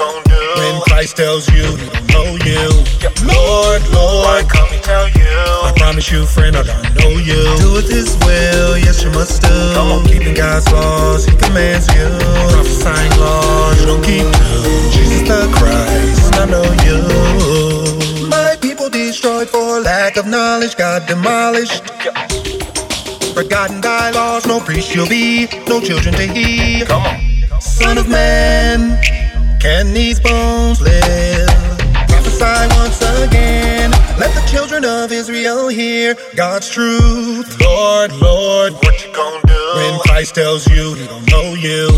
gon' do? When Christ tells you he don't know you. Lord, Lord, Why come and tell you? I promise you, friend, I don't know you. Do it this will, yes, you must do. Come on, keeping God's laws, he commands you. Prophesying laws, you don't keep to. Jesus the Christ, I know you. My people destroyed for lack of knowledge, God demolished. Forgotten thy laws, no priest you'll be, no children to heed. Come on. Son of man can these bones live? Prophesy once again. Let the children of Israel hear God's truth. Lord, Lord, What you gonna do? when Christ tells you he don't know you.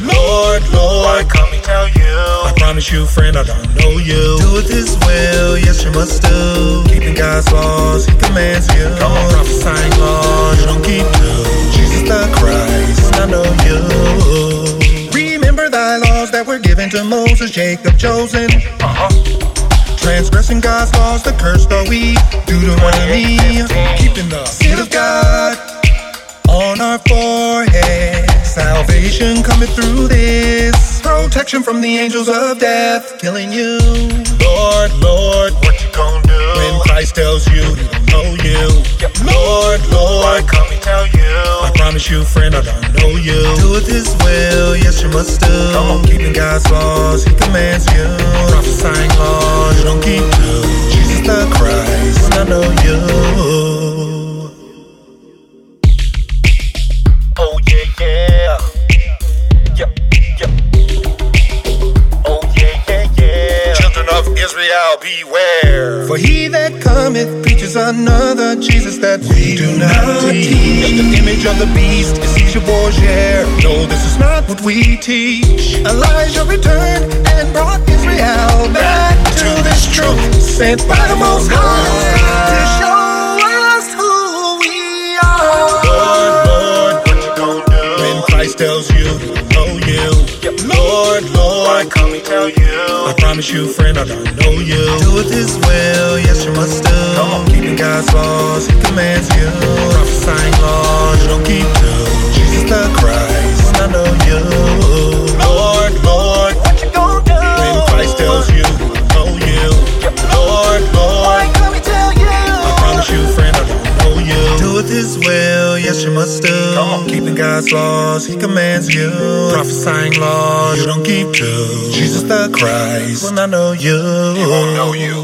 Lord, Lord, Why Lord, come and tell you? I promise you, friend, I don't know you. Do it this will, yes, you must do. Keeping God's laws, He commands you. Come on. Prophesying laws, you don't keep to. That given to Moses, Jacob chosen. Uh-huh. Transgressing God's laws, the cursed are we. Deuteronomy, keeping the seal of God on our forehead. Salvation coming through this. Protection from the angels of death, killing you. Lord, Lord, What you gonna do? when Christ tells you he don't know you. Lord, Lord, Why come and tell you? Promise you, friend, I don't know you. Do it this will, yes, you must do. Come on. Keeping God's laws, He commands you. Prophesying laws, you don't keep to. Jesus the Christ, I know you. Oh yeah, yeah. Oh yeah, yeah, yeah. Children of Israel, beware. For he that cometh preaches another Jesus that we do not teach. The of beast is Caesar Borgia. No, this is not what we teach. Elijah returned and brought Israel back to this truth, sent by the Most High to show us who we are. Lord, Lord, What you gonna do? when Christ tells you know you. Lord, Lord, come and tell you? I promise you, friend, I don't know you. Do it this will, yes, you must do. Keeping God's laws, He commands you. Prophesying laws, yes, you must do. Come on. Keeping God's laws, He commands you. Prophesying laws, you don't keep to. Jesus the Christ, when I know you. He won't know you.